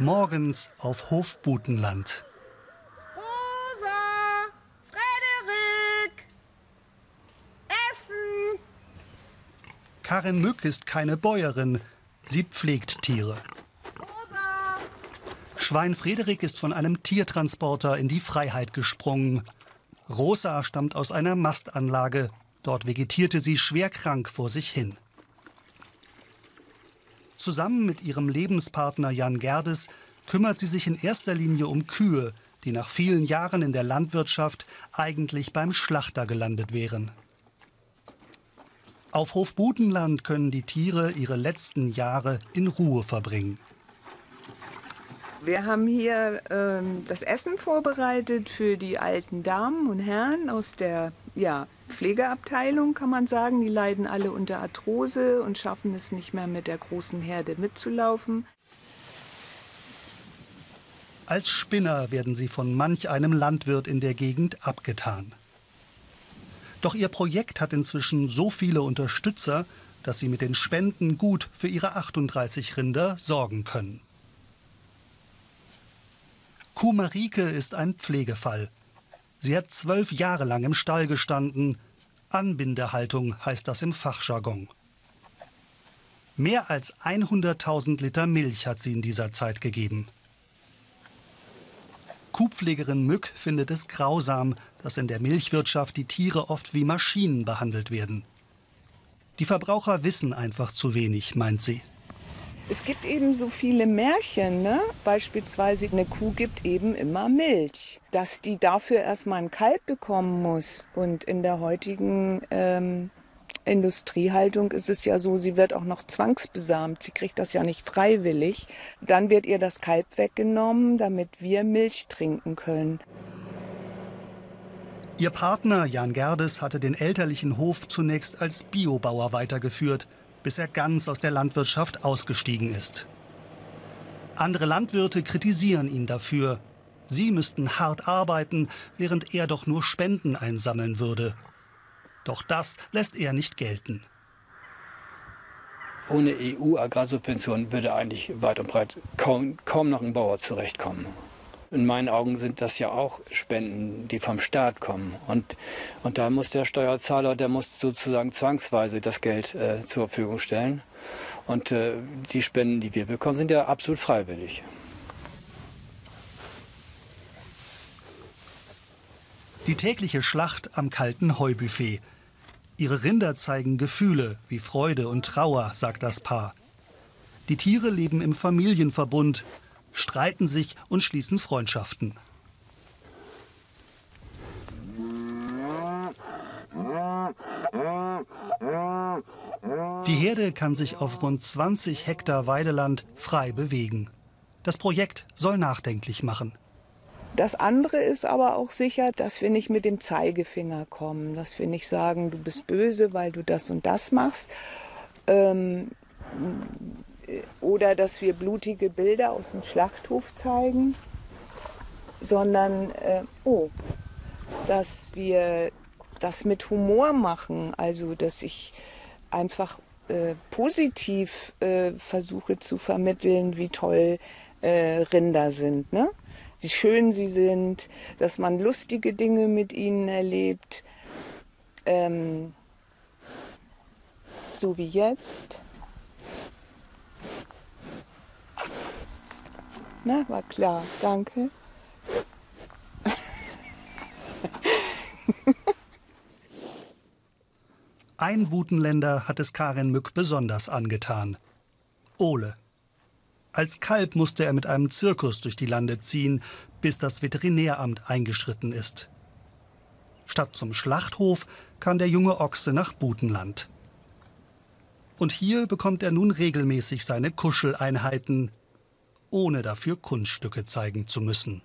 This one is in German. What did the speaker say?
Morgens auf Hofbutenland. Rosa, Frederik, Essen. Karin Mück ist keine Bäuerin, sie pflegt Tiere. Rosa. Schwein Frederik ist von einem Tiertransporter in die Freiheit gesprungen. Rosa stammt aus einer Mastanlage. Dort vegetierte sie schwer krank vor sich hin. Zusammen mit ihrem Lebenspartner Jan Gerdes kümmert sie sich in erster Linie um Kühe, die nach vielen Jahren in der Landwirtschaft eigentlich beim Schlachter gelandet wären. Auf Hof Butenland können die Tiere ihre letzten Jahre in Ruhe verbringen. Wir haben hier ähm, das Essen vorbereitet für die alten Damen und Herren aus der ja, Pflegeabteilung, kann man sagen. Die leiden alle unter Arthrose und schaffen es nicht mehr mit der großen Herde mitzulaufen. Als Spinner werden sie von manch einem Landwirt in der Gegend abgetan. Doch ihr Projekt hat inzwischen so viele Unterstützer, dass sie mit den Spenden gut für ihre 38 Rinder sorgen können. Kuh Marike ist ein Pflegefall. Sie hat zwölf Jahre lang im Stall gestanden. Anbindehaltung heißt das im Fachjargon. Mehr als 100.000 Liter Milch hat sie in dieser Zeit gegeben. Kuhpflegerin Mück findet es grausam, dass in der Milchwirtschaft die Tiere oft wie Maschinen behandelt werden. Die Verbraucher wissen einfach zu wenig, meint sie. Es gibt eben so viele Märchen, ne? beispielsweise eine Kuh gibt eben immer Milch, dass die dafür erstmal ein Kalb bekommen muss. Und in der heutigen ähm, Industriehaltung ist es ja so, sie wird auch noch zwangsbesamt, sie kriegt das ja nicht freiwillig. Dann wird ihr das Kalb weggenommen, damit wir Milch trinken können. Ihr Partner Jan Gerdes hatte den elterlichen Hof zunächst als Biobauer weitergeführt – bis er ganz aus der Landwirtschaft ausgestiegen ist. Andere Landwirte kritisieren ihn dafür. Sie müssten hart arbeiten, während er doch nur Spenden einsammeln würde. Doch das lässt er nicht gelten. Ohne EU-Agrarsubventionen würde eigentlich weit und breit kaum, kaum noch ein Bauer zurechtkommen in meinen Augen sind das ja auch Spenden, die vom Staat kommen. Und, und da muss der Steuerzahler, der muss sozusagen zwangsweise das Geld äh, zur Verfügung stellen. Und äh, die Spenden, die wir bekommen, sind ja absolut freiwillig. Die tägliche Schlacht am kalten Heubuffet. Ihre Rinder zeigen Gefühle wie Freude und Trauer, sagt das Paar. Die Tiere leben im Familienverbund, streiten sich und schließen Freundschaften. Die Herde kann sich auf rund 20 Hektar Weideland frei bewegen. Das Projekt soll nachdenklich machen. Das andere ist aber auch sicher, dass wir nicht mit dem Zeigefinger kommen, dass wir nicht sagen, du bist böse, weil du das und das machst. Ähm, oder dass wir blutige Bilder aus dem Schlachthof zeigen, sondern äh, oh, dass wir das mit Humor machen, also dass ich einfach äh, positiv äh, versuche zu vermitteln, wie toll äh, Rinder sind, ne? wie schön sie sind, dass man lustige Dinge mit ihnen erlebt, ähm, so wie jetzt. Na, war klar. Danke. Ein Butenländer hat es Karin Mück besonders angetan. Ole. Als Kalb musste er mit einem Zirkus durch die Lande ziehen, bis das Veterinäramt eingeschritten ist. Statt zum Schlachthof kann der junge Ochse nach Butenland. Und hier bekommt er nun regelmäßig seine Kuscheleinheiten, ohne dafür Kunststücke zeigen zu müssen.